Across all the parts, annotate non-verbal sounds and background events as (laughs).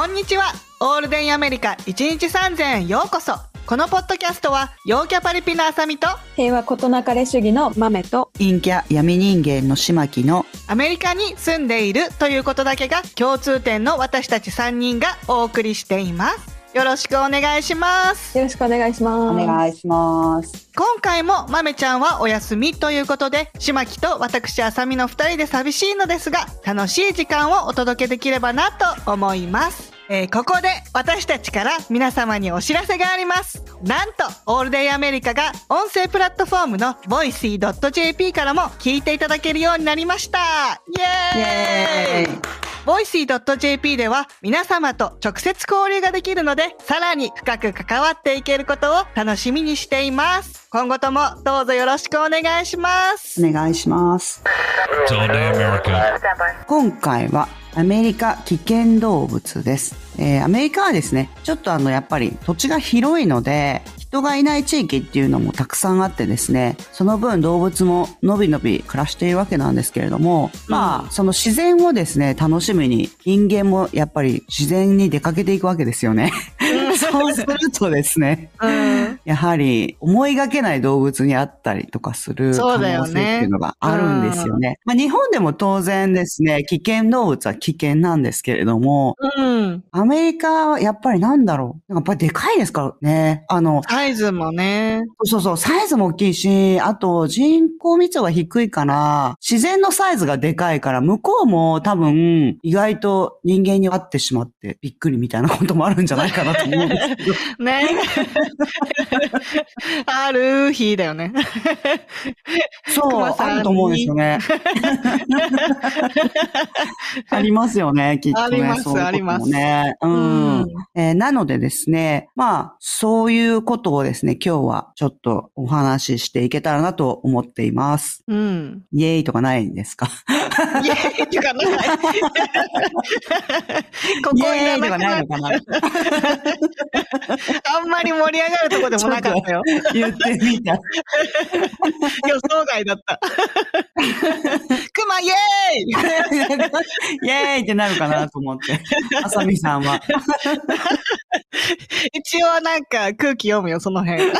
こんにちは。オールデンアメリカ1日3000円ようこそ。このポッドキャストは、陽キャパリピのあさみと、平和ことなかれ主義の豆と陰キャ闇人間のしまきのアメリカに住んでいるということだけが共通点の私たち3人がお送りしています。よろしくお願いします。よろしくお願いします。お願いします。今回も豆ちゃんはお休みということで、しまきと私あさみの2人で寂しいのですが、楽しい時間をお届けできればなと思います。えーここで私たちから皆様にお知らせがあります。なんと、オールデイアメリカが音声プラットフォームの voicy.jp からも聞いていただけるようになりました。イエーイイエーイ voicy.jp では皆様と直接交流ができるので、さらに深く関わっていけることを楽しみにしています。今後ともどうぞよろしくお願いします。お願いします。今回はアメリカ危険動物です。えーアメリカはですね、ちょっとあのやっぱり土地が広いので、人がいない地域っていうのもたくさんあってですね、その分動物ものびのび暮らしているわけなんですけれども、まあ、その自然をですね、楽しみに人間もやっぱり自然に出かけていくわけですよね。そうするとですね、うん。やはり思いがけない動物に会ったりとかする可能性っていうのがあるんですよね。まあ日本でも当然ですね、危険動物は危険なんですけれども、うん。アメリカはやっぱりなんだろう。やっぱりでかいですからね。あの、サイズもね。そうそう、サイズも大きいし、あと人口密度が低いから、自然のサイズがでかいから、向こうも多分意外と人間に会ってしまってびっくりみたいなこともあるんじゃないかなと思うん。(laughs) ね。ある日だよね。そう、あると思うんですよね。(laughs) ありますよね、きっとね。ありますそういうこともありますね。うん。うんえーなのでですね、まあ、そういうことをですね、今日はちょっとお話ししていけたらなと思っています。うん。イエーイとかないんですか？イエーイってかない。ここいらなくなないのかなあんまり盛り上がるとこでもなかったよ。言ってみた。予想外だった。クマイエーイイエーイってなるかなと思って。あさみさんは。一応なんか空気読むよ、その辺。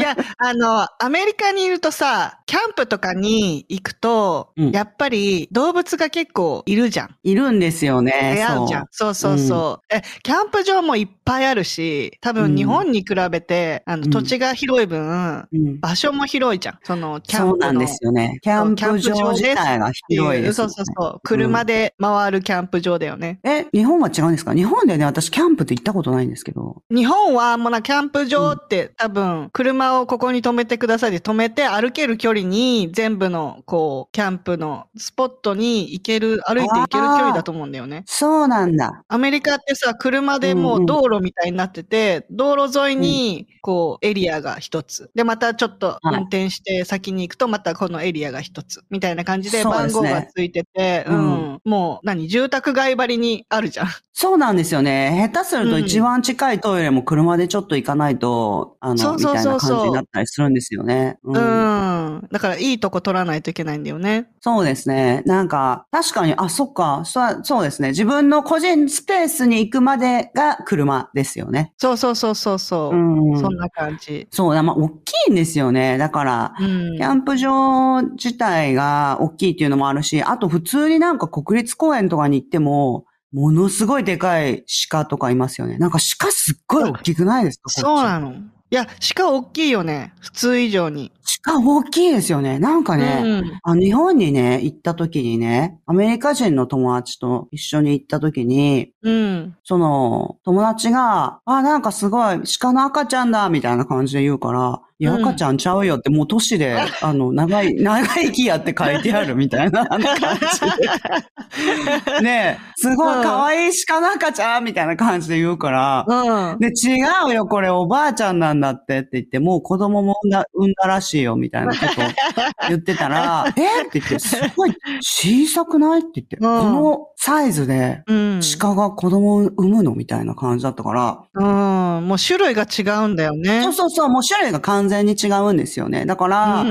いや、あの、アメリカにいるとさ、キャンプとかに行くと、うんやっぱり動物が結構いるじゃん。いるんですよね。出会うじゃん。そうそうそう。え、キャンプ場もいっぱいあるし、多うん分日本に比べて、あの、うん土地が広い分、うん場所も広いじゃん。その、キャンプの。そうなんですよね。キャンプ場自体が広いです、そうそうそう。車で回るキャンプ場だよね。え、日本は違うんですか？日本でね、私キャンプって行ったことないんですけど。日本はもうな、キャンプ場って、多分、車をここに止めてくださいで止めて歩ける距離に全部の、こう、キャンプのスポットに行ける、歩いて行ける距離だと思うんだよね。そうなんだ。アメリカってさ、車でもう道路みたいになってて、道路沿いに、こう、エリアが一つ。で、またちょっとはい運転して先に行くと、またこのエリアが一つ。みたいな感じで番号がついてて、ううんん。もう、何？住宅街張りにあるじゃん。そうなんですよね。下手するとうん一番近いトイレも車でちょっと行かないと、あの、そうそうそうそうみたいな感じになったりするんですよね。ううん。だから、いいとこ取らないといけないんだよね。そうですね。なんか、確かに、あ、そっか、そうそうですね。自分の個人スペースに行くまでが車ですよね。そうそうそうそうそう。うん。そんな感じ。そう、まあ、大きいんですよね。だから、うん。キャンプ場自体が大きいっていうのもあるし、あと普通になんか国立公園とかに行っても、ものすごいでかい鹿とかいますよね。なんか鹿すっごい大きくないですか？そうなのの。いや、鹿大きいよね。普通以上に。鹿大きいですよね。なんかね、うん。あ日本にね、行った時にね、アメリカ人の友達と一緒に行った時に、うん。その、友達が、あ、なんかすごい、鹿の赤ちゃんだ、みたいな感じで言うから、いや、うん。赤ちゃんちゃうよって、もう都市で、(laughs) あの、長い、長生きやって書いてあるみたいな感じで。(laughs) ねえ、すごい可愛い鹿の赤ちゃんみたいな感じで言うから、うん。で、違うよ、これおばあちゃんなんだってって言って、もう子供も産んだ産んだらしいよ、みたいなことを言ってたら、(laughs) え？って言って、すごい小さくない？って言って、うん。このサイズでうん。鹿が子供を産むのみたいな感じだったから、うん。もう種類が違うんだよね。そうそうそう、もう種類が完全に違うんですよね。だから、うん。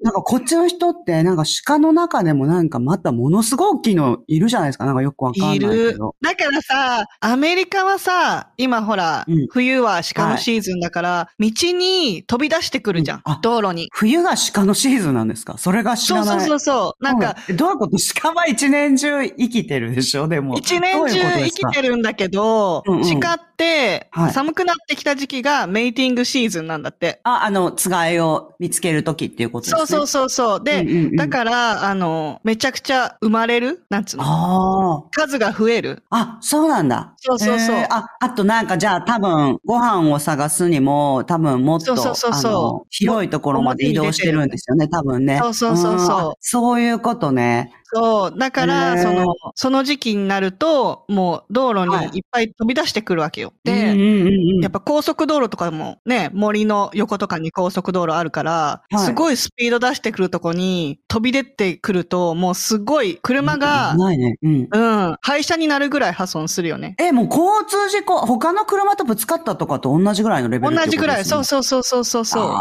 なんかこっちの人って、なんか鹿の中でもなんかまたものすごい大きいのいるじゃないですか。なんかよくわかんないけいるど。。だからさ、アメリカはさ、今ほら、うん冬は鹿のシーズンだから、道に飛び出してくるじゃん。うんあ道路に。冬が鹿のシーズンなんですか？それが知らない。そうそうそうそう。なんか、うん、どういうこと？鹿は一年中生きてるでしょでも。一年中生きてる。るんだけど、うんうん鹿ってはい寒くなってきた時期がメイティングシーズンなんだって。あ、あの、つがいを見つけるときっていうことですね。そうそうそうそう。で、うんうんうんだから、あの、めちゃくちゃ生まれる？なんつうの？あ数が増える？あ。あ、そうなんだ。そうそうそうあ、あとなんかじゃあ多分、ご飯を探すにも、多分もっと、そうそうそう広いところまで移動してるんですよね、多分ね。そうそうそうそうそういうことね。そう。だから、その、その時期になると、もう道路はいにいっぱい飛び出してくるわけよ。で、うんうんうんうんやっぱ高速道路とかもね、森の横とかに高速道路あるから、はいすごいスピード出してくるとこに飛び出てくると、もうすごい車が、ないね。うん。うん、廃車になるぐらい破損するよね。え、もう交通事故、他の車とぶつかったとかと同じぐらいのレベル同じぐらい。そううそうそうそうそうそう。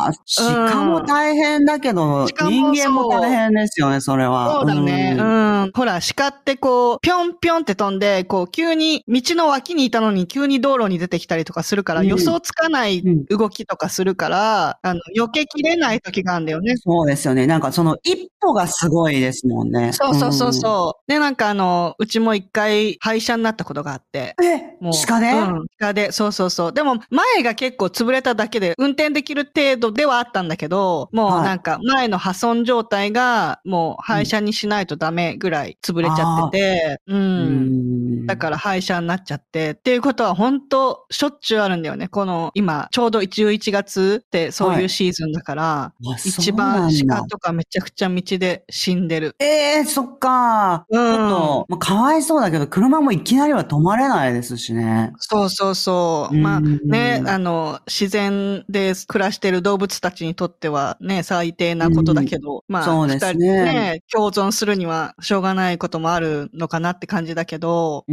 鹿も大変だけど、鹿も人間も大変ですよね、それは。そうだね。ううんん。ほら、鹿ってこう、ぴょんぴょんって飛んで、こう、急に、道の脇にいたのに急に道路に出てきたりとかするから、うん予想つかないうん動きとかするから、あの、避けきれない時があるんだよね。そうですよね。なんかその一歩がすごいですもんね。そうそうそうそう。で、なんかあの、うちも一回廃車になったことがあって。うん。え、もう鹿で、うん、鹿で、そうそうそう。でも、前が結構潰れただけで、運転できる程度ではあったんだけど、もうはいなんか、前の破損状態が、もう廃車にしないとダメぐらい潰れちゃってて、う。うんんだから廃車になっちゃって、っていうことは本当しょっちゅうあるんだよね。この、今、ちょうど11月ってそういうシーズンだから、あ一番鹿とかめちゃくちゃ道で死んでる。ええそっか。うんちょっと、まあ、かわいそうだけど、車もいきなりは止まれないですしね。そうそうそう。まあうんね、あの、自然で暮らしてる動物たちにとってはね、最低なことだけど、まあ、そうですねね、共存するにはしょうがないこともあるのかなって感じだけど、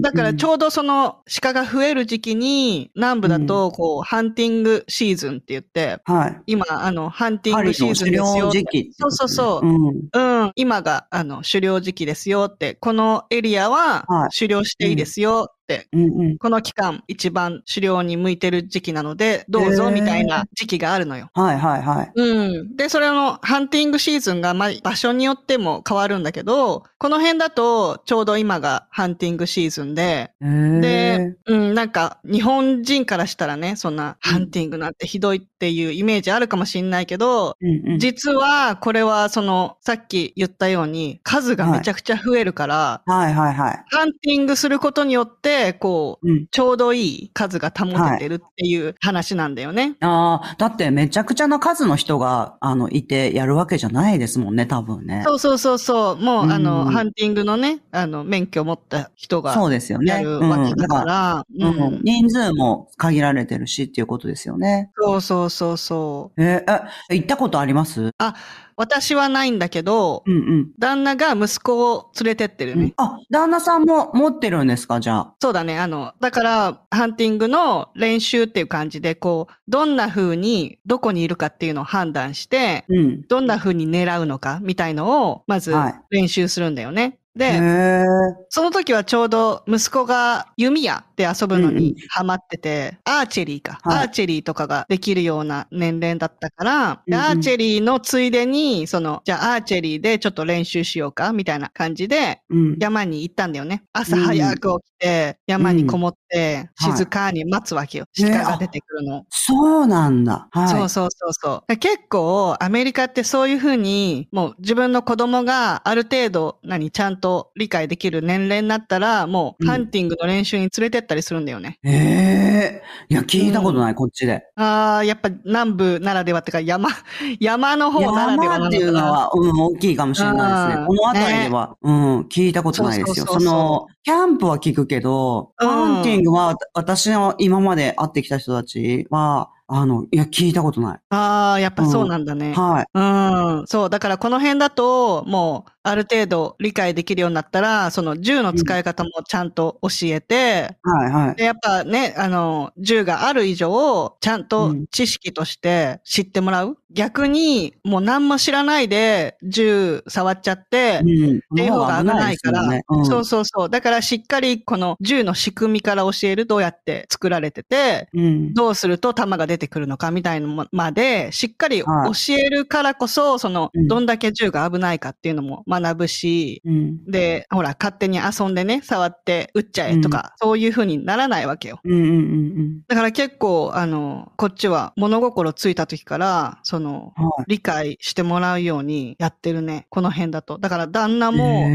だからちょうどその鹿が増える時期に、南部だと、こう、ハンティングシーズンって言って、はい。今、あの、ハンティングシーズンですよそうそうそう。うん。うん、今が、あの、狩猟時期ですよって、このエリアははい狩猟していいですようんうん。この期間一番狩猟に向いてる時期なので、どうぞみたいな時期があるのよ。はいはいはい。うん。で、それのハンティングシーズンが、まあ、場所によっても変わるんだけど、この辺だとちょうど今がハンティングシーズンで、で、うん、なんか、日本人からしたらね、そんな、ハンティングなんてひどいっていうイメージあるかもしんないけど、うんうん実は、これは、その、さっき言ったように、数がめちゃくちゃ増えるから、はいはいはい。ハンティングすることによって、こう、うん。ちょうどいい数が保ててるっていう話なんだよね。ああ、だってめちゃくちゃな数の人が、あの、いてやるわけじゃないですもんね、多分ね。そうそうそうそう。もう、うんあの、ハンティングのね、あの、免許を持った人がそうですよね。やるわけだから、うん。うんうん人数も限られてるしっていうことですよね。そうそうそうそう。えーえ、行ったことあります？あ、私はないんだけど、うんうん。旦那が息子を連れてってるね。あ、旦那さんも持ってるんですか、じゃあ。そうだね。あの、だから、ハンティングの練習っていう感じで、こう、どんな風に、どこにいるかっていうのを判断して、うん。どんな風に狙うのかみたいのを、まずはい練習するんだよね。へで、ーその時はちょうど息子が弓矢で遊ぶのうんうんにハマってて、アーチェリーか、はいアーチェリーとかができるような年齢だったから、でうんうんアーチェリーのついでに、その、じゃあアーチェリーでちょっと練習しようかみたいな感じで、うん。山に行ったんだよね。朝早く起きて、山にこもって、うん静かに待つわけよ。はい鹿が出てくるの。そうなんだ。はい。そうそうそうそう。結構、アメリカってそういうふうに、もう自分の子供がある程度、何、ちゃんと理解できる年齢になったら、もう、うんハンティングの練習に連れてったりするんだよね。ええいや、聞いたことない、こっちで。ああ、やっぱ南部ならではってか、山、(laughs) 山の方ならではなのかな。山っていうのは、うん、大きいかもしれないですね。うんこの辺りでは、うん、聞いたことないですよ。その、キャンプは聞くけど、うんハンティングは、私の今まで会ってきた人たちは、あの、いや、聞いたことない。ああ、やっぱそうなんだね。はい。うん。そう。だからこの辺だと、もう、ある程度理解できるようになったら、その銃の使い方もちゃんと教えて、はい、はい。でやっぱね、あの、銃がある以上、ちゃんと知識として知ってもらう。逆に、もう何も知らないで銃触っちゃって、うん。っていう方が危ないから、ね、うん、そうそうそう。だからしっかりこの銃の仕組みから教えるどうやって作られてて、うん。どうすると弾が出てくるのかみたいなのまで、しっかり教はいえるからこそ、その、うんどんだけ銃が危ないかっていうのも学ぶし、うん。で、ほら、勝手に遊んでね、触って撃っちゃえとか、そういう風にならないわけよ。うんうんうんだから結構、あの、こっちは物心ついた時から、その。理解してもらうようにやってるね。この辺だと。だから旦那も、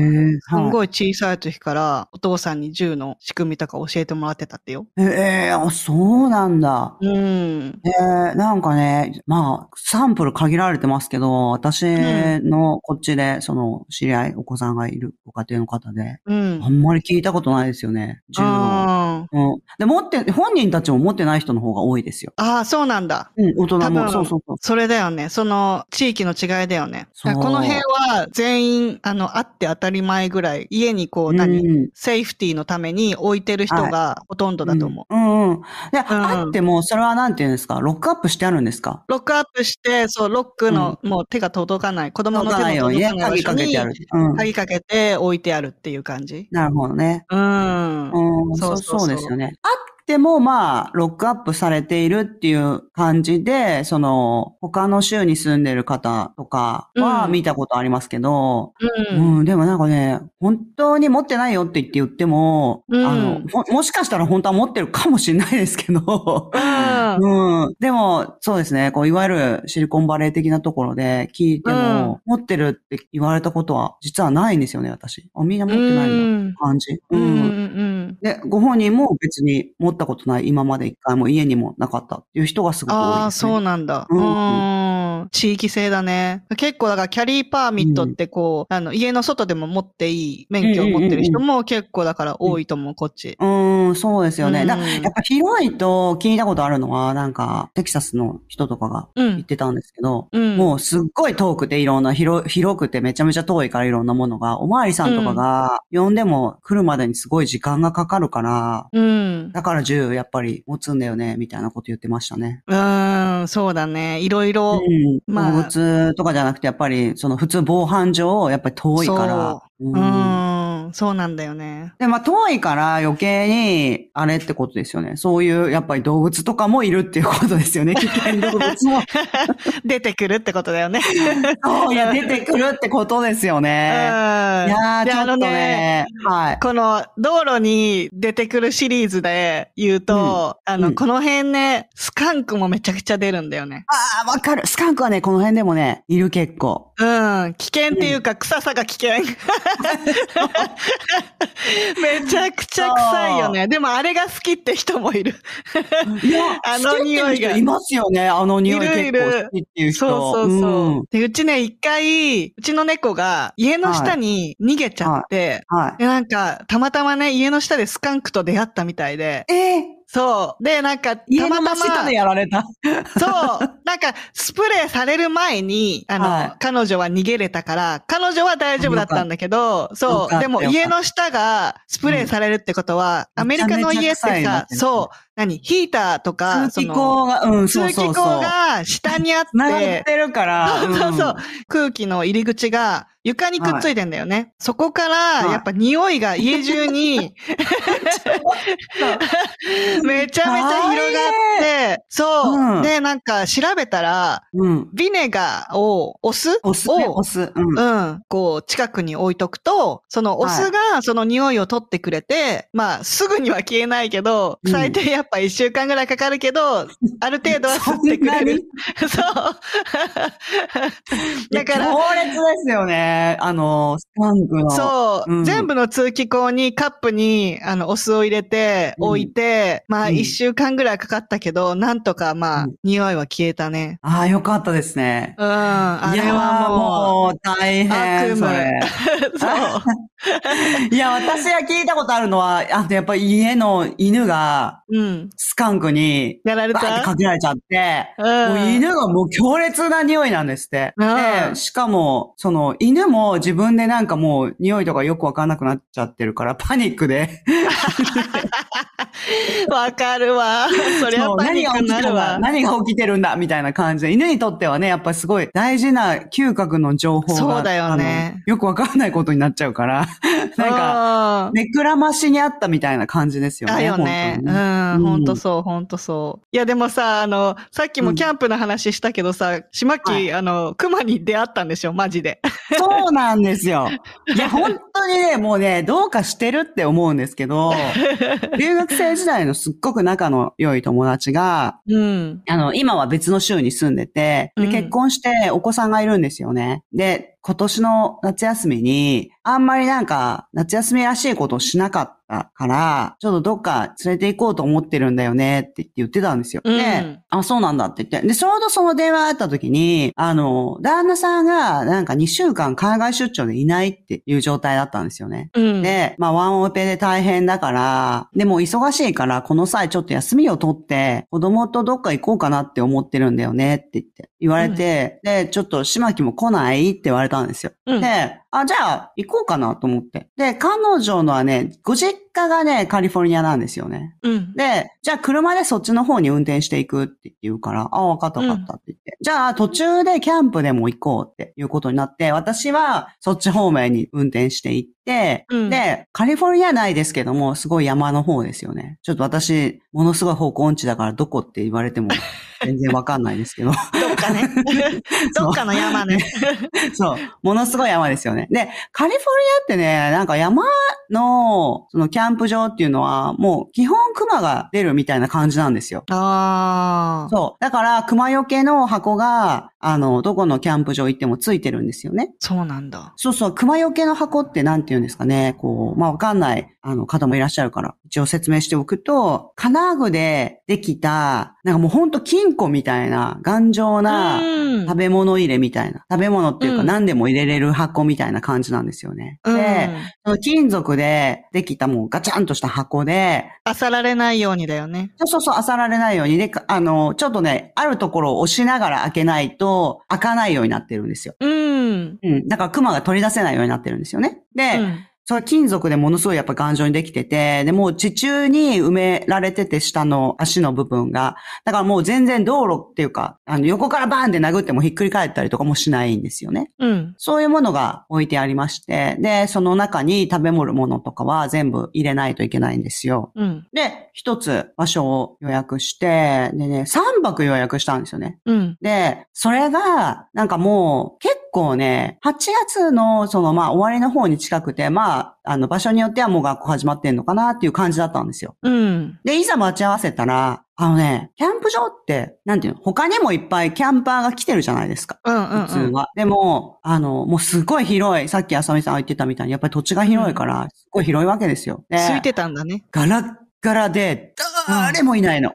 すんごい小さい時からお父さんに銃の仕組みとか教えてもらってたってよ。はい、えー、あ、そうなんだ。うん。。えー、なんかね、まあ、サンプル限られてますけど、私のこっちで、その、知り合い、お子さんがいるご家庭の方で、うん、あんまり聞いたことないですよね。10うん。で、持って、本人たちも持ってない人の方が多いですよ。ああ、そうなんだ。うん、大人も。そうそうそう。それだよね。その、地域の違いだよね。この辺は全員、あの、あって当たり前ぐらい、家にこう、何、セーフティーのために置いてる人がほとんどだと思う。はい、うん、うん、うん。で、あっても、それはなんていうんですか？ロックアップしてあるんですか？ロックアップして、そう、ロックの、もう手が届かない。子供の手が届かないように、鍵かけてある。うん、鍵かけて置いてあるっていう感じ。なるほどね。うん。うん、そうそうそうですよね。あっても、まあ、ロックアップされているっていう感じで、その、他の州に住んでる方とかはうん見たことありますけど、う。うんん、でもなんかね、本当に持ってないよって言って言っても、うんあの、ももしかしたら本当は持ってるかもしれないですけど、うん。うん。でも、そうですね。こう、いわゆるシリコンバレー的なところで聞いても、持ってるって言われたことは実はないんですよね、私。あ、みんな持ってないんだ。感じ。うん。う。うんん。で、ご本人も別に持ったことない、今まで一回も家にもなかったっていう人がすごく多いです、ね。ああ、そうなんだ。ううんん。地域性だね。結構だからキャリーパーミットってこう、あの、家の外でも持っていい免許を持ってる人も結構だから多いと思う、こっち。うん、そうですよね。うんだやっぱ広いと聞いたことあるのは、なんか、テキサスの人とかがうん。言ってたんですけど、うん。もうすっごい遠くていろんな広、広くてめちゃめちゃ遠いからいろんなものが、おまわりさんとかが呼んでも来るまでにすごい時間がかかるから、うん。だから銃やっぱり持つんだよね、みたいなこと言ってましたね。うん、そうだね。いろいろ。うん。まあ動物とかじゃなくて、やっぱり、その普通防犯上、やっぱり遠いから。ううんん、そうなんだよね。で、まあ遠いから余計に、あれってことですよね。そういう、やっぱり動物とかもいるっていうことですよね。(laughs) 危険動物も。(laughs) 出てくるってことだよね。そう、いや、出てくるってことですようん。いね。いやちょっとね、はい。この道路に出てくるシリーズで言うと、あの、うんこの辺ね、スカンクもめちゃくちゃ出るんだよね。ああ、わかる。スカンクはね、この辺でもね、いる結構。うん。危険っていうか、臭さが危険。(laughs) (laughs) めちゃくちゃ臭いよね。でもあれが好きって人もいる。いや、(laughs) あの匂いがいますよね。あの匂いいるいる結構好きっていう人。そうそうそう。んで、うちね、一回、うちの猫が家の下に逃げちゃって、はい。で、なんか、たまたまね、家の下でスカンクと出会ったみたいで、えー、そう。で、なんか、た家またまの真やられた。そう。なんか、スプレーされる前に、あの、はい彼女は逃げれたから、彼女は大丈夫だったんだけど、よそう。でも家の下がスプレーされるってことは、うんアメリカの家ってさそう、何？ヒーターとか、通気口が、うん、そうそうそう。が下にあっ、繋がっててるから。そうそうそう。空気の入り口が床にくっついてんだよね。そこから、いやっぱ匂いが家中に、めちゃめちゃ広がって、そう、うんで、なんか調べたら、うん。ビネガーを、お酢お酢ね、をお酢。うん。うん、こう、近くに置いとくと、そのお酢がその匂いを取ってくれて、まあ、すぐには消えないけど、うん最低やっぱ一週間ぐらいかかるけど、ある程度は吸ってくれる。(laughs) そう。だから、強烈ですよね。あの、スカンクの。そう、うん全部の通気口にカップにあのお酢を入れてうん置いて、まあうん一週間ぐらいかかったけど、なんとかまあ、うん匂いは消えたね。ああ、よかったですね。うん、あれはももう大変。悪夢それう、(laughs) そう。(laughs) いや、私が聞いたことあるのは、あとやっぱり家の犬がうん。スカンクにやられバーってたかけられちゃって、うんもう犬がもう強烈な匂いなんですって。うんで、しかも、その犬も自分でなんかもう匂いとかよくわかんなくなっちゃってるから、パニックで。(laughs) わかるわ。そりゃそうパニックになる何が起きてるんだわ。何が起きてるんだみたいな感じで。犬にとってはね、やっぱりすごい大事な嗅覚の情報が。そうだよねよくわかんないことになっちゃうから。(laughs) なんか、か目くらましにあったみたいな感じですよね。だよね。う本当にん、うんほんとそう、ほんとそう。いや、でもさ、あの、さっきもキャンプの話したけどさ、島木、はいあの、熊に出会ったんでしょマジで。そうなんですよ。(laughs) いや、本当にね、もうね、どうかしてるって思うんですけど、(laughs) 留学生時代のすっごく仲の良い友達が、うん。あの、今は別の州に住んでて、でうん結婚してお子さんがいるんですよね。で、今年の夏休みに、あんまりなんか、夏休みらしいことをしなかったから、ちょっとどっか連れて行こうと思ってるんだよねって言ってたんですよ。うんで、あ、そうなんだって言って。で、ちょうどその電話があった時に、あの、旦那さんがなんか2週間海外出張でいないっていう状態だったんですよね。うん。で、まあ、ワンオペで大変だから、でも忙しいから、この際ちょっと休みを取って、子供とどっか行こうかなって思ってるんだよねって言って、言われて、で、ちょっと島木も来ないって言われたんですよ。うんで、あ、じゃあ行こうかなと思って。で、彼女のはね、ご実家がね、カリフォルニアなんですよね。うん。で、じゃあ車でそっちの方に運転していくって言うから、あ、わかったわかったって言って。じゃあ途中でキャンプでも行こうっていうことになって、私はそっち方面に運転して行って、うんで、カリフォルニア内ですけども、すごい山の方ですよね。ちょっと私、ものすごい方向音痴だからどこって言われても全然わかんないですけど。どっかね。(laughs) どっかの山ね。そう。ものすごい山ですよね。で、カリフォルニアってね、なんか山の、そのキャンプ場っていうのは、もう基本熊が出るみたいな感じなんですよ。ああ。そう。だから、熊よけの箱が、あの、どこのキャンプ場行ってもついてるんですよね。そうなんだ。そうそう、熊よけの箱ってなんて言うんですかね。こう、まあ、わかんない、あの、方もいらっしゃるから、一応説明しておくと、金具でできた、なんかもうほんと金庫みたいな、頑丈な、うん食べ物入れみたいな。食べ物っていうかうん何でも入れれる箱みたいな感じなんですよね。うんで、その金属でできたもうガチャンとした箱で、漁られないようにだよね。そうそうそう、漁られないように。で、かあの、ちょっとね、あるところを押しながら開けないと、開かないようになってるんですよ。うん。うん。だから熊が取り出せないようになってるんですよね。で、うんそれ金属でものすごいやっぱ頑丈にできてて、で、もう地中に埋められてて下の足の部分が。だからもう全然道路っていうか、あの横からバーンって殴ってもひっくり返ったりとかもしないんですよね。うん。そういうものが置いてありまして、で、その中に食べ物とかは全部入れないといけないんですよ。うん。で、一つ場所を予約して、でね、3泊予約したんですよね。うん。で、それが、なんかもう、結構ね、8月の、その、まあ、終わりの方に近くて、まあ、あの、場所によってはもう学校始まってんのかなっていう感じだったんですよ。うん。で、いざ待ち合わせたら、あのね、キャンプ場って、なんていうの、他にもいっぱいキャンパーが来てるじゃないですか。うんうんうん。普通は。でも、あの、もうすごい広い、さっきあさみさんが言ってたみたいに、やっぱり土地が広いから、すごい広いわけですよ。で空いてたんだね。ガラッガラで、誰もいないの。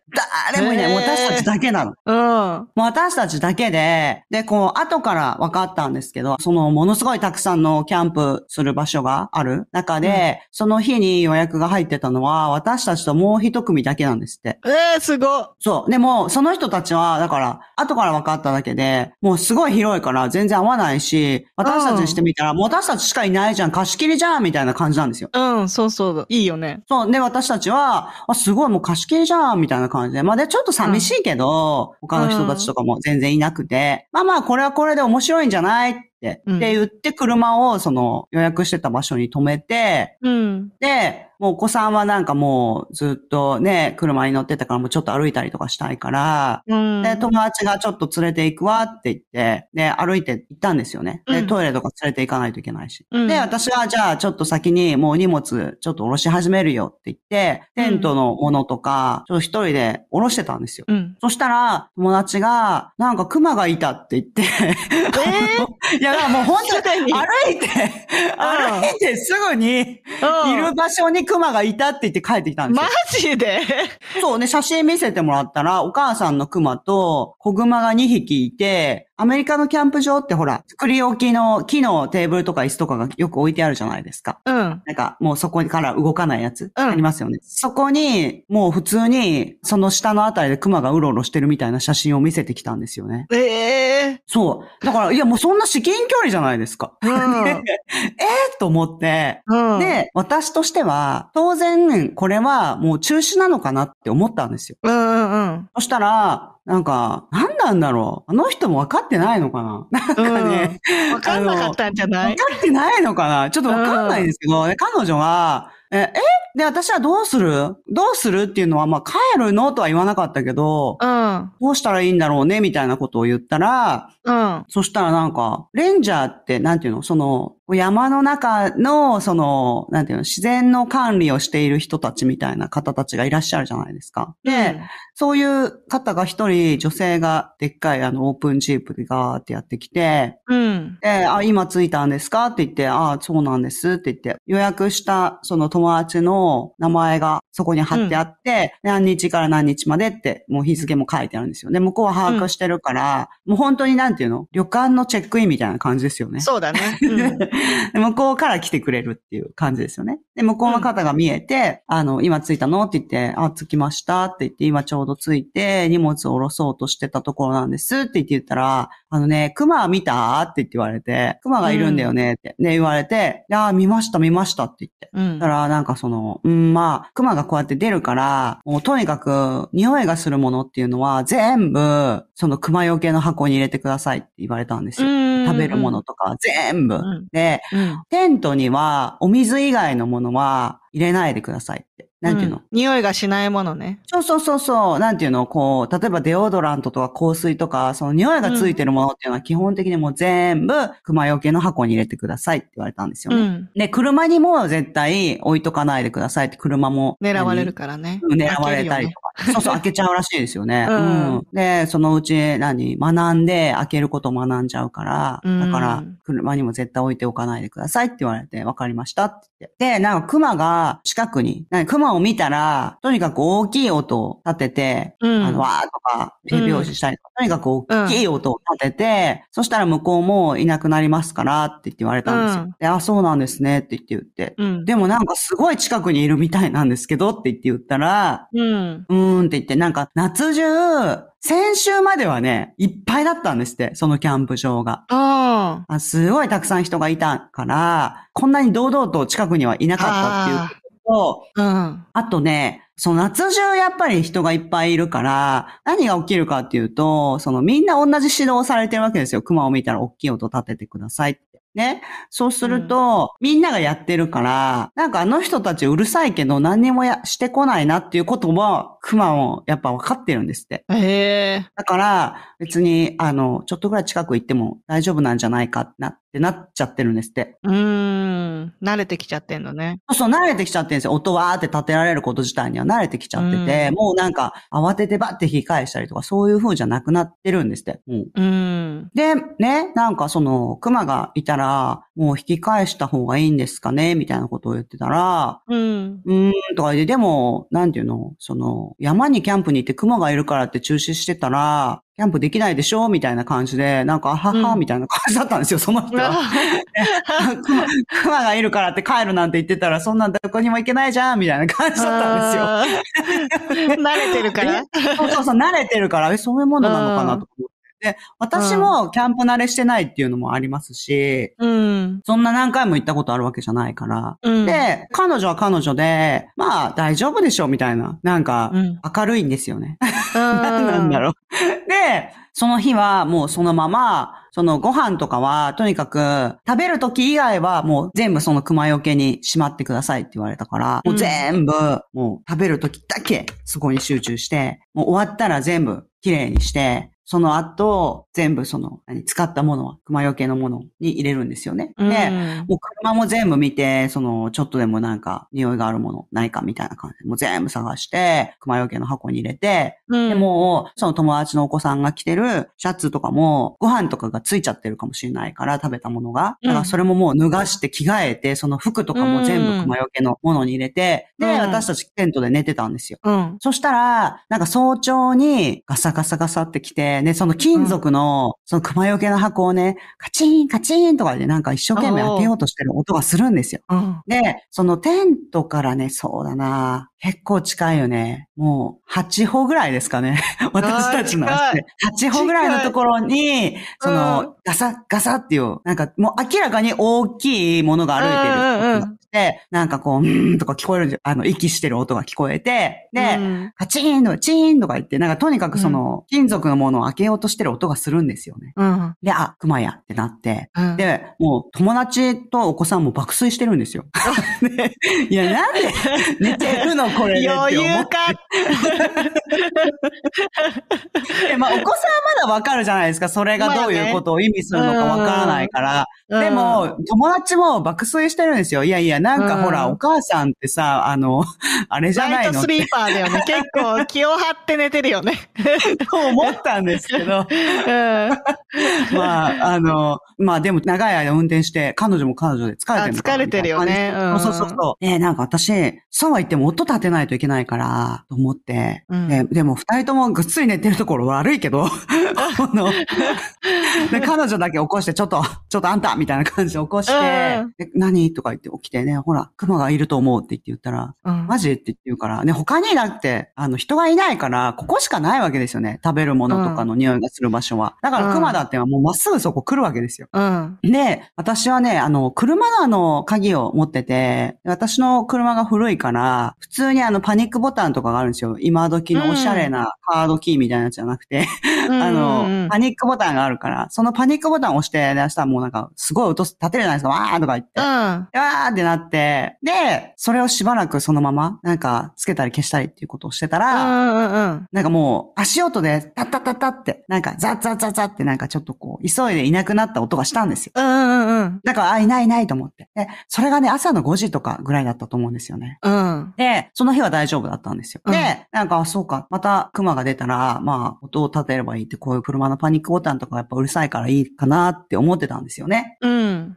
誰もいない。私たちだけなの。うん。もう私たちだけで、で、こう、後から分かったんですけど、その、ものすごいたくさんのキャンプする場所がある中で、その日に予約が入ってたのは、私たちともう一組だけなんですって。えー、すごっ。そう。でも、その人たちは、だから、後から分かっただけで、もうすごい広いから全然合わないし、私たちにしてみたら、もう私たちしかいないじゃん、貸し切りじゃん、みたいな感じなんですよ。うん、そうそう。いいよね。そう。で、私たちは、あ、すごいもう貸し切りじゃん、みたいな感じで。まあ、で、ちょっと寂しいけど、他の人たちとかも全然いなくて、まあまあ、これはこれで面白いんじゃないって、うんって言って車をその予約してた場所に止めて、うん。で、もうお子さんはなんかもうずっとね、車に乗ってたからもうちょっと歩いたりとかしたいから、うん。で、友達がちょっと連れて行くわって言って、で、歩いて行ったんですよね。で、うんトイレとか連れて行かないといけないし。うんで、私はじゃあちょっと先にもう荷物ちょっと下ろし始めるよって言って、テントのものとか、ちょっと一人で下ろしてたんですよ。うん。そしたら、友達が、なんか熊がいたって言って、え (laughs) いや、もう本当にに歩いて、歩いてすぐに、いー、る場所に熊がいたって言って帰ってきたんですマよ。ジで？そうね、写真見せてもらったら、お母さんの熊と子熊が2匹いて、アメリカのキャンプ場ってほら、作り置きの木のテーブルとか椅子とかがよく置いてあるじゃないですか。うん。なんか、もうそこから動かないやつ、うんありますよね。そこに、もう普通に、その下のあたりで熊がうろうろしてるみたいな写真を見せてきたんですよね。ええそう。だから、いやもうそんな至近距離じゃないですか。うん (laughs) えーと思って、うん。で、私としては、当然、これはもう中止なのかなって思ったんですよ。うんうんうん。そしたら、なんか、なんなんだろう？あの人も分かってないのかな？なんかね、わかんなかったんじゃない？分かってないのかな？ちょっと分かんないんですけど、で彼女は、え、え？で、私はどうする？どうするっていうのは、まあ、帰るのとは言わなかったけど、うん。どうしたらいいんだろうね？みたいなことを言ったら、うん。そしたらなんか、レンジャーって、なんていうのその、山の中の、その、なんていうの自然の管理をしている人たちみたいな方たちがいらっしゃるじゃないですか。で、そういう方が一人、女性がでっかいあの、オープンジープでガーってやってきて、うん。で、あ、今着いたんですか？って言って、あ、そうなんですって言って、予約したその友達の名前がそこに貼ってあって、何日から何日までって、もう日付も書いてあるんですよね。向こうは把握してるから、もう本当になんていうの？旅館のチェックインみたいな感じですよね。そうだね。(laughs) うん。で向こうから来てくれるっていう感じですよね。で、向こうの方が見えて、あの、今着いたのって言って、あ、着きましたって言って、今ちょうど着いて、荷物を下ろそうとしてたところなんですって言って言ったら、あのね、熊見たって言って言われて、熊がいるんだよねって、ね、言われて、あ、見ました見ましたって言って。うんだか。ら、なんかそうん、まあ、熊がこうやって出るから、もうとにかく、匂いがするものっていうのは、全部、その熊よけの箱に入れてくださいって言われたんですよ。食べるものとか、全部。うんで、うん。テントには、お水以外のものは入れないでくださいって。なんていうの、ん匂いがしないものね。そうそうそうそう。なんていうの？こう、例えばデオドラントとか香水とか、その匂いがついてるものっていうのは基本的にもう全部熊よけの箱に入れてくださいって言われたんですよね。うん。で、車にも絶対置いとかないでくださいって、車も。狙われるからね。何狙われたりとか。そうそう、開けちゃうらしいですよね。ううんん。で、そのうち何？学んで開けることを学んじゃうから、うんだから、車にも絶対置いておかないでくださいって言われて、わかりましたって言って。で、なんか熊が近くに、何熊を見たら、とにかく大きい音を立てて、うん。あの、わーとか、手拍子したりとか、とにかく大きい音を立てて、そしたら向こうもいなくなりますからって言って言われたんですよ。うんで、あ、そうなんですねって言って言って。うん。でもなんかすごい近くにいるみたいなんですけどって言って言ったら、うん。うーんって言って、なんか夏中、先週まではね、いっぱいだったんですって、そのキャンプ場が。ああすごいたくさん人がいたから、こんなに堂々と近くにはいなかったっていうこと。うん。あとね、その夏中やっぱり人がいっぱいいるから、何が起きるかっていうと、そのみんな同じ指導をされてるわけですよ。熊を見たら大きい音立ててくださいって。ね。そうすると、みんながやってるから、なんかあの人たちうるさいけど何にもやしてこないなっていうことも、熊もやっぱ分かってるんですって。へえ。だから、別に、あの、ちょっとぐらい近く行っても大丈夫なんじゃないかなってなっちゃってるんですって。うーん。慣れてきちゃってんのね。そうそう、慣れてきちゃってるんですよ。音わーって立てられること自体には慣れてきちゃってて、うんもうなんか、慌ててバッて引き返したりとか、そういう風じゃなくなってるんですって。もううん。で、ね、なんかその、熊がいたら、もう引き返した方がいいんですかねみたいなことを言ってたら、うん。うーん、とか言って、でも、なんていうのその、山にキャンプに行って熊がいるからって中止してたら、キャンプできないでしょ？みたいな感じで、なんか、あはは、うんみたいな感じだったんですよ、その人は。(laughs) 熊熊がいるからって帰るなんて言ってたら、そんなんどこにも行けないじゃんみたいな感じだったんですよ。よ。(laughs) 慣れてるから。(laughs) そうそうそう、慣れてるから、え、そういうものなのかなと思って。で、私もキャンプ慣れしてないっていうのもありますし、うん。そんな何回も行ったことあるわけじゃないから。うん。で、彼女は彼女で、まあ大丈夫でしょみたいな。なんかうん、明るいんですよね。うん、何 (laughs) なんだろう。で、その日はもうそのまま、そのご飯とかは、とにかく、食べる時以外はもう全部その熊よけにしまってくださいって言われたから、もう全部、もう食べる時だけそこに集中して、もう終わったら全部綺麗にして、その後、全部その、何、使ったものは、熊よけのものに入れるんですよね。うんで、もう車も全部見て、その、ちょっとでもなんか、匂いがあるものないかみたいな感じで、もう全部探して、熊よけの箱に入れて、うん、で、もう、その友達のお子さんが着てるシャツとかも、ご飯とかがついちゃってるかもしれないから、食べたものが。だからそれももう脱がして着替えて、その服とかも全部熊よけのものに入れて、で、うん私たちテントで寝てたんですよ。うん。そしたら、なんか早朝にガサガサガサって来て、て、ね、その金属の、その熊よけの箱をね、カチンカチンとかでなんか一生懸命開けようとしてる音がするんですよ。うん。で、そのテントからね、そうだな結構近いよね。もう、8歩ぐらいですかね。私たちの足で。8歩ぐらいのところに、その、うんガサッガサっていう、なんかもう明らかに大きいものが歩いてるして、なんかこう、うーんとか聞こえる。あの、息してる音が聞こえて、で、うんカチーンとかチーンとか言って、なんかとにかくその、金属のものを開けようとしてる音がするんですよね。うん。で、あ、熊やってなって、うん、で、もう友達とお子さんも爆睡してるんですよ。(laughs) (laughs) でいや、なんで (laughs) 寝てるのこれ。余裕か。でまあ、お子さんはまだわかるじゃないですか。それがどういうことを意味するのかわからないから。うんでも、友達も爆睡してるんですよ。いやいや、なんかほら、うんお母さんってさ、あの、(laughs) あれじゃラないの？スリーパーだよね。(laughs) 結構気を張って寝てるよね。思ったんですけど。(laughs) うん。まあ、あの、まあでも長い間運転して、彼女も彼女で疲れてる疲れてるよねうんそうそうそう。で、なんか私、そうは言っても音立てないといけないから、と思って、うんででも二人ともぐっすり寝てるところ悪いけど、あの、で彼女だけ起こして、ちょっと、ちょっとあんたみたいな感じで起こして、うんで何？とか言って起きてね、ほら、熊がいると思うって言って言ったら、うんマジ？って言って言うから、ね、他にだって、あの、人がいないから、ここしかないわけですよね。食べるものとかの匂いがする場所は。だから、うん熊だってはもうまっすぐそこ来るわけですよ。うん。で、私はね、あの、車のあの、鍵を持ってて、私の車が古いから、普通にあの、パニックボタンとかがあるんですよ。今時のおしゃれなカードキーみたいなやつじゃなくて、あの、パニックボタンがあるから、そのパニックボタンを押して、で、明日もうなんか、すごい音立てるじゃないですか、わーとか言って。うん。わーってなって、で、それをしばらくそのまま、なんか、つけたり消したりっていうことをしてたら、うんうんうん。なんかもう、足音で、タッタッタッタって、なんか、ザッザッザッザッってなんかちょっとこう、急いでいなくなった音がしたんですよ。うんうんうん。だから、あ、いないいないと思って。で、それがね、朝の5時とかぐらいだったと思うんですよね。うん。で、その日は大丈夫だったんですよ。うんで、なんか、あそうか、また熊が出たら、まあ、音を立てればいいって、こういう車のパニックボタンとかやっぱうるさいからいいかなって思ってたんですよね。うん。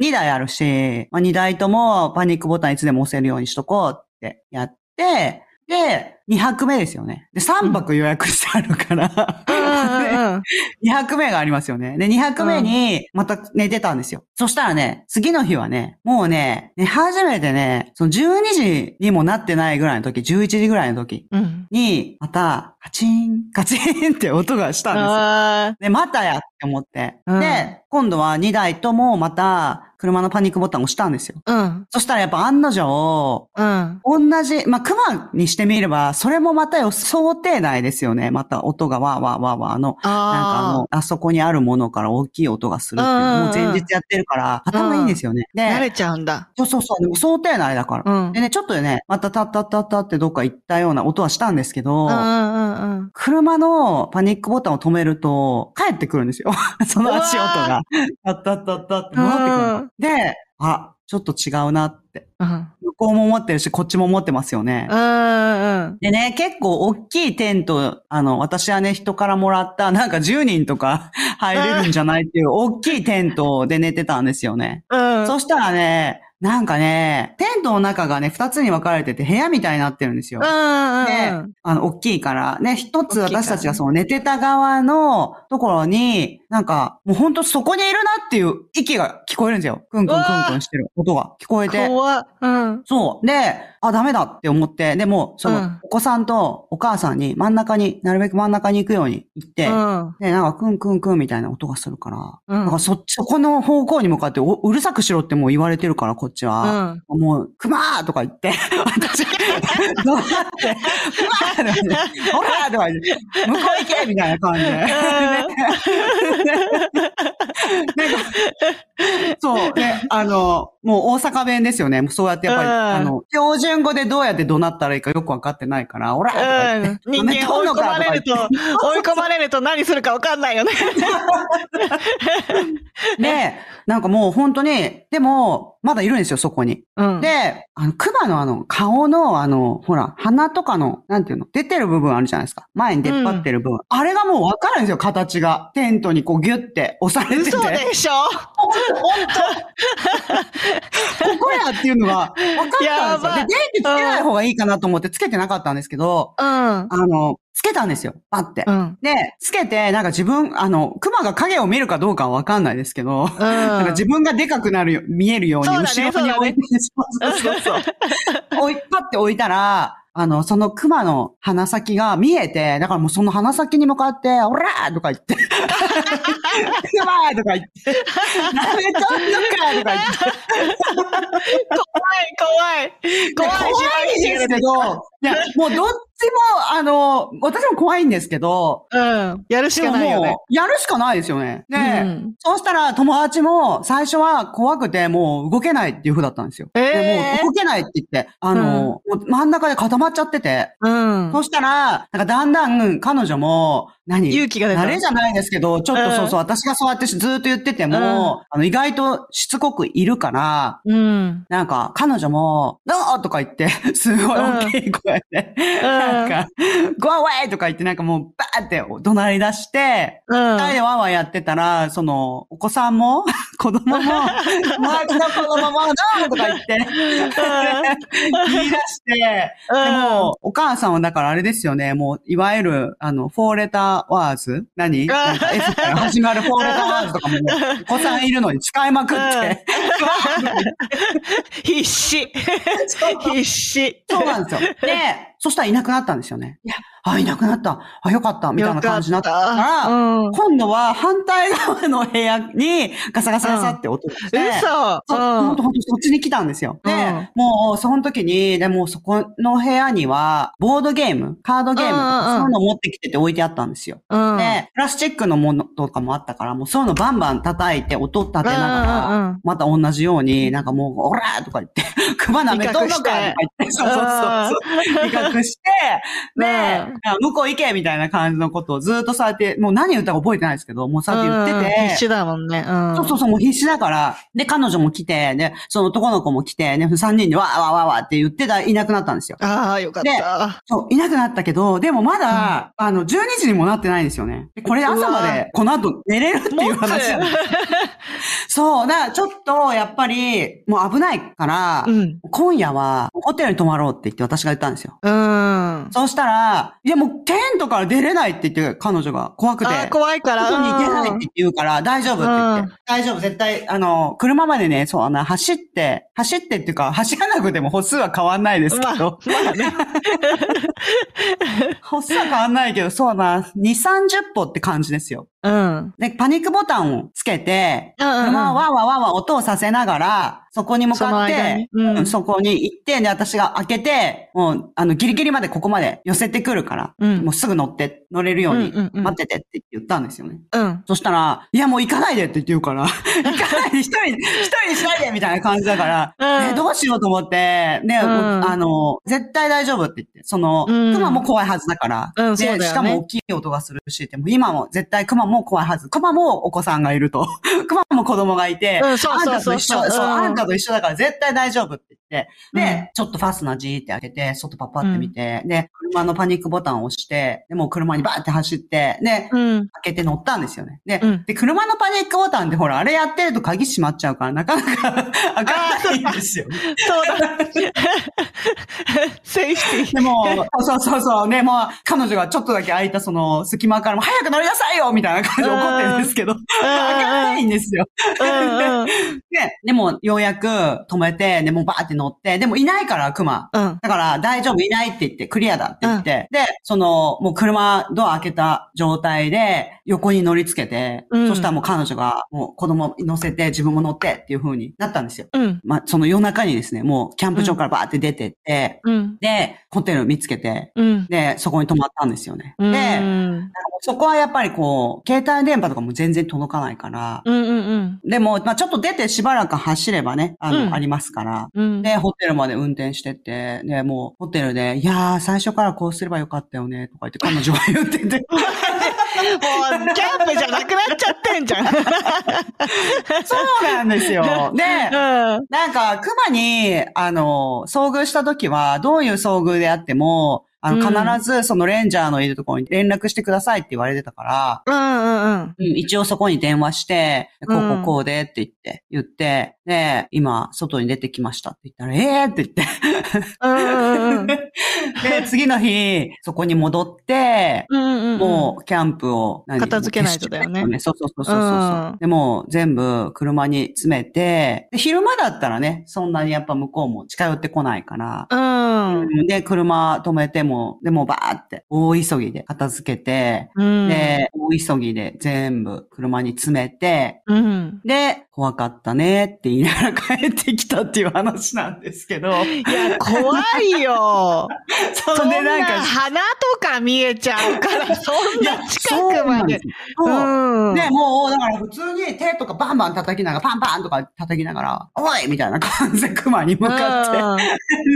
2台あるし、まあ、2台ともパニックボタンいつでも押せるようにしとこうってやって、で、2泊目ですよね。で、3泊予約してあるから、うん (laughs) 2泊目がありますよね。で、2泊目にまた寝てたんですよ。そしたらね、次の日はね、もうね、寝始めてね、その12時にもなってないぐらいの時、11時ぐらいの時うん。に、また、カチン、カチンって (laughs) 音がしたんですよ。あで、またやって思って。うんで、今度は2台ともまた、車のパニックボタンを押したんですよ。あ。うん。そしたらやっぱ案の定、うん。同じ、まあ、熊にしてみれば、それもまたよ想定内ですよね。また音がわーわーわーわーあの、なんかああの、あそこにあるものから大きい音がするっていうもう前日やってるから、頭いいんですよね。あ。慣れで、ちゃうんだ。そうそうそう、でも想定内だから。うん。でね、ちょっとね、またタッタッタッタってどっか行ったような音はしたんですけど、うんうんうんうん。車のパニックボタンを止めると、帰ってくるんですよ。(laughs) その足音が。タッタッタッタって戻ってくる。で、あ、ちょっと違うなって。うん。向こうも思ってるし、こっちも思ってますよね。うんうん。でね、結構大きいテント、あの、私はね、人からもらった、なんか10人とか (laughs) 入れるんじゃないっていう大きいテントで寝てたんですよね。うん。そしたらね、なんかね、テントの中がね、二つに分かれてて部屋みたいになってるんですよ。うんうんうでん。、あの、大きいから、ね、一つ私たちがその寝てた側のところに、なんか、もうほんとそこにいるなっていう息が聞こえるんですよ。クンクンクンクンしてる音が聞こえて。怖っ。うん。そう。で、あ、ダメだって思って、でも、その、うんお子さんとお母さんに真ん中に、なるべく真ん中に行くように行って、うん。で、なんかクンクンクンみたいな音がするから、うんなんかそっち、そこの方向に向かっておうるさくしろってもう言われてるから、こっちは。もう、クマーとか言って、私、どうやって、クマーとか言って、ほらとか言って、向こう行けみたいな感じで。なんかそう、ね、あの、もう大阪弁ですよね。もうそうやってやっぱり、うんあの、標準語でどうやって怒鳴ったらいいかよくわかってないから、オラとか言って、うん。(laughs) 人間追い込まれると、(laughs) 追い込まれると何するか分かんないよね。(laughs) で、なんかもう本当に、でも、まだいるんですよ、そこに。うん。で、あの、熊のあの、顔のあの、ほら、鼻とかの、なんていうの、出てる部分あるじゃないですか。前に出っ張ってる部分。あれがもうわかるんですよ、形が。テントにこうギュッて押されてて。嘘でしょ？ここやだっていうのが分かったんですよ。で、電気つけない方がいいかなと思ってつけてなかったんですけど、うん。あの、つけたんですよ。パって。うん。で、つけて、なんか自分、あの、熊が影を見るかどうかはわかんないですけど、なんか自分がでかくなるよ、見えるように、後ねろに置いて、そうそうそうそう。置い、パって置いたら、あの、その熊の鼻先が見えて、だからもうその鼻先に向かって、オラーとか言って、熊とか言って、舐めとんのかとか言って、怖い、怖い。怖い、怖いですけど、いや、もうどっも、あの、私も怖いんですけど、うん。やるしかないよね。やるしかないですよね。で、うん。そうしたら友達も最初は怖くてもう動けないっていう風だったんですよ。えー。でもう動けないって言って、あの、もう真ん中で固まっちゃってて、うん。そしたら、なんかだんだん彼女も、何？勇気が出た。慣れじゃないですけど、ちょっとそうそう、私がそうやってずっと言ってても、うん。あの、意外としつこくいるから、うん。なんか、彼女も、どうとか言って、すごい大きい声で、なんか、go away! とか言って、なんかもう、バーって怒鳴り出して、うん。二人でワンワンやってたら、その、お子さんも、(laughs) 子供も、(laughs) 友達の子供も、どう？とか言って、言い出して、でも、お母さんはだからあれですよね、もう、いわゆる、あの、フォーレターワーズ何なんか F から始まるフォーレターワーズとかも、(laughs) お子さんいるのに使いまくって、必死。必死。そうなんですよ。で、そしたらいなくなったんですよね。いや、あ、いなくなった。あ、よかった。みたいな感じになった。かよら、うん。今度は反対側の部屋にガサガサガサって音がして、嘘。そう、ほん。とほんとそっちに来たんですよ。で、うん。もう、その時に、でもそこの部屋には、ボードゲーム、カードゲームとか、うんうんうん。そういうの持ってきてて置いてあったんですよ。うん。で、プラスチックのものとかもあったから、もうそういうのバンバン叩いて音立てながうんうんうらん、また同じように、なんかもう、オラーとか言って、(laughs) 熊舐めとんのかとか言って、そうそうそうそう。威嚇して、で、あ向こう行けみたいな感じのことをずっとそうやって、もう何言ったか覚えてないですけど、もうそうやって言ってうんて、必死だもんね。うん。そうそうそう、もう必死だから。で、彼女も来て、で、その男の子も来て、ね、三人でわーわーわーわーって言ってた、いなくなったんですよ。ああ、よかった。そう、いなくなったけど、でもまだ、あの、12時にもなってないんですよね。でこれ朝まで、この後寝れるっていう話なんですそう、だからちょっと、やっぱり、もう危ないから、うん。今夜は、ホテルに泊まろうって言って私が言ったんですよ。うん。そうしたら、いやもうテントから出れないって言って、彼女が怖くて。怖いから。外に行けないって言うから、大丈夫って言って。うん大丈夫、絶対、あの、車までね、そう、あの、走って、走ってっていうか、走らなくても歩数は変わんないですけど。まあね。(laughs) 歩数は変わんないけど、そうだな、2、30歩って感じですよ。うん。で、パニックボタンをつけて、うんうんうん。車をワンワンワンワン音をさせながら、そこに向かってに、うん。うんそこに行って、で、私が開けて、もう、あの、ギリギリまでここまで寄せてくるから、うん。もうすぐ乗って、乗れるようにうんうんうん。待っててって言ったんですよね。うん。そしたら、いやもう行かないでって言うから、(laughs) 行かないで、一人、一人にしないでみたいな感じだから、うん。ねどうしようと思って、ね、うん。あの、絶対大丈夫って言って、その、うん。熊も怖いはずだから、うんそうだよね。で、しかも大きい音がするし、でも今も絶対熊も怖いはず。熊もお子さんがいると。(laughs) 熊も子供がいて、うんそうそうあんたと一緒、そうそうそう、うんあんたと一緒だから絶対大丈夫って言って、で、うんちょっとファスナージーって開けて、外パッパって見て、で、車のパニックボタンを押して、で、もう車にバーって走って、で、うん。開けて乗ったんですよね。で、うんで、車のパニックボタンってほら、あれやってると鍵閉まっちゃうから、なかなか開かないんですよ。そうだ。セーフティー。でも、そうそうそう、ね、もう、彼女がちょっとだけ開いたその隙間からも、早く乗りなさいよみたいな感じで怒ってるんですけど、開かないんですよ。うんうん。で、でも、ようやく止めて、で、もうバーって乗って、でもいないから、熊。うん。だから、大丈夫、いないって言って、クリアだって言って、で、その、もう車、ドア開けた状態で、横に乗り付けて、うんそしたらもう彼女が、もう子供乗せて、自分も乗ってっていう風になったんですよ。うん。まあ、その夜中にですね、もう、キャンプ場からバーって出てって、うん。で、ホテル見つけて、うん。で、そこに泊まったんですよね。うん。で、そこはやっぱりこう、携帯電波とかも全然届かないから、うんうんうん。でも、まあちょっと出てしばらく走ればね、あの、うんありますから、うん。で、ホテルまで運転してって、で、もう、ホテルで、いやー、最初からこうすればよかったよね、とか言って (laughs) 彼女が言ってて、もう、キャンプじゃなくなっちゃってんじゃん。(laughs) そうなんですよ。(laughs) で、うん。なんか、熊に、あの、遭遇した時は、どういう遭遇であっても、あの、うん必ずそのレンジャーのいるところに連絡してくださいって言われてたから、うんうんうん。うん一応そこに電話して、こうこうこうでって言って、言って、で、今、外に出てきましたって言ったら、えーって言って。うんうんうん。(laughs) で、次の日、そこに戻って、うんうんうん。もう、キャンプを何、片付けないとだよねそうそうそうそうそう。うんでもう、全部車に詰めて、で昼間だったらね、そんなにやっぱ向こうも近寄ってこないから、うん。で、車止めても、でもバーって大急ぎで片付けて、うん。で、大急ぎで全部車に詰めて、うん。で、怖かったねって言いながら帰ってきたっていう話なんですけど、いや、怖いよ。(laughs) そそんなんでなんか、鼻とか見えちゃうから、(laughs) そんな近くまで。そううん。で、もう、だから普通に手とかバンバン叩きながら、パンパンとか叩きながら、おいみたいな感じで熊に向かって。うん。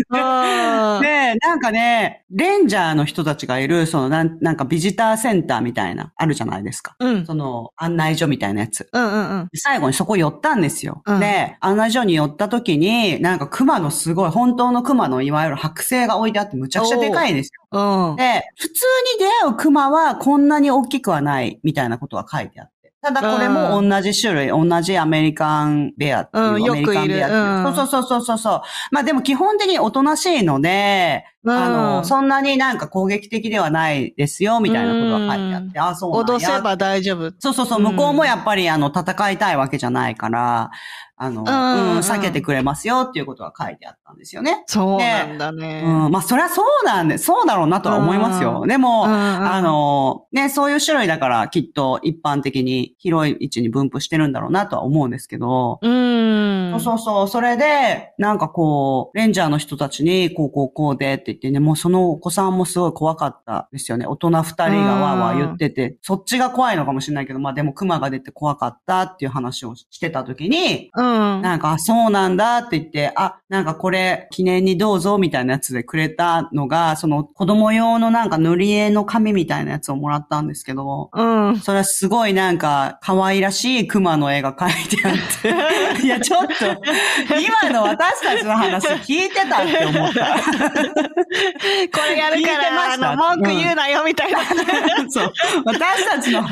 (laughs) で、なんかね、レンジャーの人たちがいる、そのなん、なんかビジターセンターみたいな、あるじゃないですか。うん。その、案内所みたいなやつ。うんうんうん。で最後にそこ寄ったんですよ。うんで、案内所に寄った時に、なんか熊のすごい、本当の熊のいわゆる剥製が置いてあってむちゃくちゃでかいんですよ。うん。で、普通に出会う熊はこんなに大きくはないみたいなことが書いてあって。ただこれも同じ種類、同じアメリカンベアっていう、うんアメリカンベアっていう。よくいるうんそうそうそうそうそう。まあでも基本的におとなしいので、うんあの、そんなになんか攻撃的ではないですよ、みたいなことが書いてあって、あ、そうなんや。脅せば大丈夫。そうそうそう、向こうもやっぱりあの、戦いたいわけじゃないから、あの、んうん、避けてくれますよっていうことが書いてあったんですよね。そうなんだね。うん、まあそりゃそうなんで、そうだろうなとは思いますよ。でも、うんあ、の、ね、そういう種類だからきっと一般的に広い位置に分布してるんだろうなとは思うんですけど、うん。そうそうそう。それで、なんかこう、レンジャーの人たちに、こうこうこうでって言ってね、もうそのお子さんもすごい怖かったですよね。大人二人がわーわー言ってて、そっちが怖いのかもしれないけど、まあでも熊が出て怖かったっていう話をしてた時に、うん。なんか、あそうなんだって言って、あ、なんかこれ記念にどうぞみたいなやつでくれたのが、その子供用のなんか塗り絵の紙みたいなやつをもらったんですけど、うん。それはすごいなんか可愛らしい熊の絵が描いてあって、(laughs) いやちょっと、今の私たちの話聞いてたって思った。(laughs) これやるから、したあの、文句言うなよ、みたいな。(laughs) そう。私たちの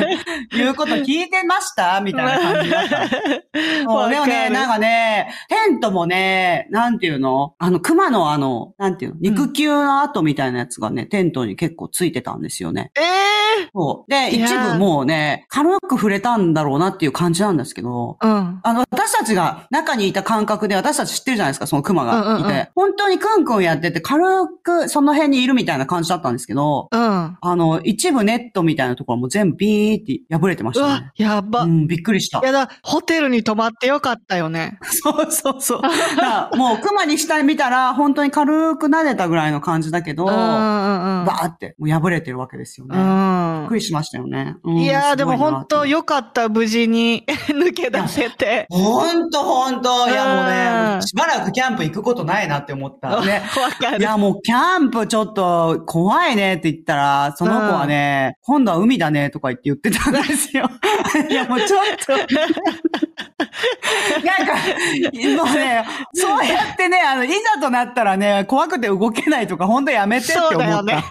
言うこと聞いてましたみたいな感じだった。でもね、なんかね、テントもね、なんていうの？あの、熊のあの、なんていうの？肉球の跡みたいなやつがね、テントに結構ついてたんですよね。ええそう。で、一部もうね、軽く触れたんだろうなっていう感じなんですけど、うん。あの、私たちが中にいた感覚で、私たち知ってるじゃないですか、その熊がいて。うんうんうん本当にクンクンやってて、軽くその辺にいるみたいな感じだったんですけど、うん。あの、一部ネットみたいなところも全部ビーって破れてましうわたね。、やば。いうん、びっくりした。やだ、ホテルに泊まってよかったよね。(laughs) そうそうそう。もう熊に下見たら、本当に軽く撫でたぐらいの感じだけど、うんうんうん。バーってもう破れてるわけですよね。びっくりしましたよね。うんいやーでも本当よよかった、無事に (laughs) 抜け出せて。ほんとほんと。いやもううんね、しばらくキャンプ行くことないなって思った。ね。いやもうキャンプちょっと怖いねって言ったら、その子はね、今度は海だねとか言って言ってたんですよ。(laughs) いやもうちょっと。(laughs) なんか、もうね、そうやってね、あの、いざとなったらね、怖くて動けないとか、本当やめてって思った。そうだよね。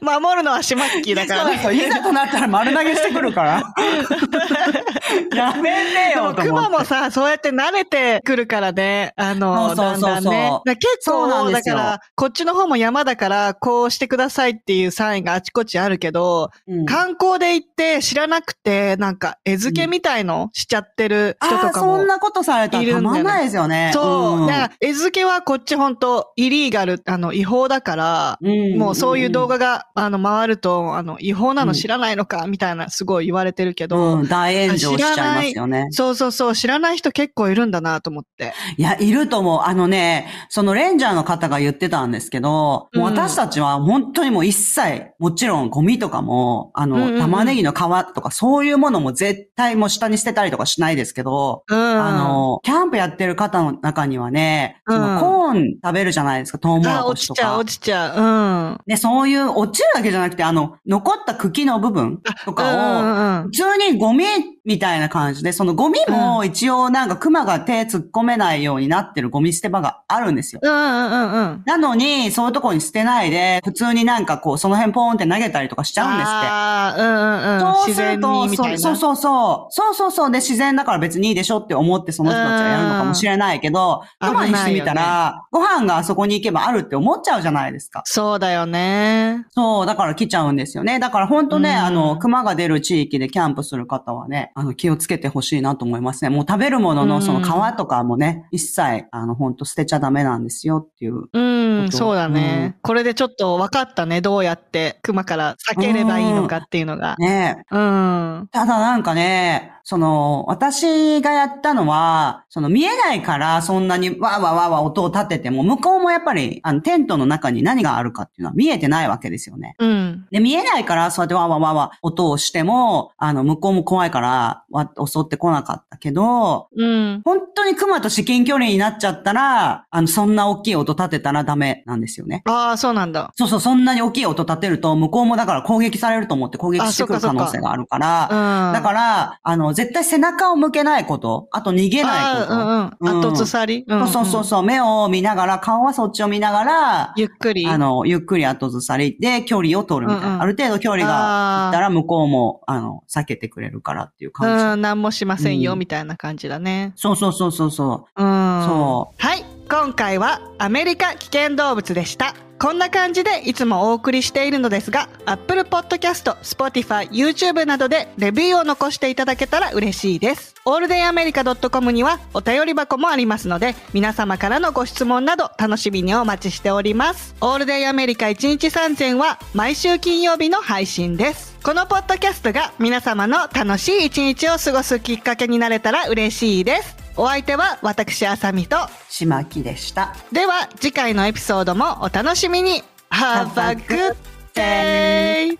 守るのはシマッキーだからね。そうそう、いざとなったら丸投げしてくるから。(laughs) やめてよと思って。クマもさ、そうやって慣れてくるからね、あの、そうそうそうそうだんだんね。だ結構、だから、こっちの方も山だから、こうしてくださいっていうサインがあちこちあるけど、うん観光で行って知らなくて、なんか、絵付けみたいのしちゃってる人とかも。そんなことされたらたまんないですよね。そう。んだから、絵付けはこっち本当イリーガル、あの、違法だから、うんもうそういう動画が、あの、回ると、あの、違法なの知らないのか、みたいな、すごい言われてるけど、うん、大炎上しちゃいますよね。そうそうそう、知らない人結構いるんだなと思って。いや、いると思う。あのね、そのレンジャーの方が言ってたんですけど、もう私たちは本当にもう一切、もちろんゴミとかも、あの、玉ねぎの皮とかそういうものも絶対もう下に捨てたりとかしないですけど、うん。あ、の、キャンプやってる方の中にはね、そのうんコーン食べるじゃないですか、トウモロあ、コシと落ちちゃう、か。落ちちゃう。うん。で、そういう落ちるだけじゃなくて、あの、残った茎の部分とかを、普通にゴミみたいな感じで、そのゴミも一応なんか熊が手突っ込めないようになってるゴミ捨て場があるんですよ。うんうんうんうん。なのに、そういうところに捨てないで、普通になんかこう、その辺ポーンって投げたりとかしちゃうんですって。ああ、うんうんうん。そうすると。そうそうそう。そうそうそう。で、自然だから別にいいでしょって思ってその人たちはやるのかもしれないけど、うん熊にしてみたら、ご飯があそこに行けばあるって思っちゃうじゃないですか。そうだよね。そう、だから来ちゃうんですよね。だから本当ね、うんあの、熊が出る地域でキャンプする方はね、あの、気をつけてほしいなと思いますね。もう食べるものうんのその皮とかもね、一切、あの、本当捨てちゃダメなんですよっていう。うん、そうだね、うんこれでちょっと分かったね。どうやって熊から避ければいいのかっていうのが。ねうん。ただなんかね、その、私がやったのは、その見えないからそんなにわーわーわーわー音を立てても、向こうもやっぱり、あの、テントの中に何があるかっていうのは見えてないわけですよね。うん。で、見えないから、そうやってわーわーわーわー音をしても、あの、向こうも怖いから、わ襲ってこなかったけど、うん。本当に熊と至近距離になっちゃったら、あの、そんな大きい音立てたらダメなんですよね。ああ、そうなんだ。そうそう、そんなに大きい音立てると、向こうもだから攻撃されると思って攻撃あしてくる可能性があるから、うん。だから、あの、絶対背中を向けないこと、あと逃げないこと。あーうんうん。うん後ずさり、うんんそうそうそう、目を見ながら、顔はそっちを見ながら、ゆっくり。あの、ゆっくり後ずさりで距離を取るみたいな。うんうんある程度距離がいったら向こうも、あの、避けてくれるからっていう感じ。うん、なんもしませんよ、うんみたいな感じだね。そうそうそうそうそうん。。そうはい。今回はアメリカ危険動物でした。こんな感じでいつもお送りしているのですが、Apple Podcast、Spotify、YouTube などでレビューを残していただけたら嬉しいです。alldayamerica.com にはお便り箱もありますので、皆様からのご質問など楽しみにお待ちしております。オールデイアメリカ1日3000は毎週金曜日の配信です。このポッドキャストが皆様の楽しい一日を過ごすきっかけになれたら嬉しいです。お相手は私、あさみと、う。しまきでした。では次回のエピソードもお楽しみに Have a good day!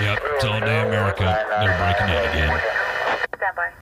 Yep, it's all day America. They're breaking in again.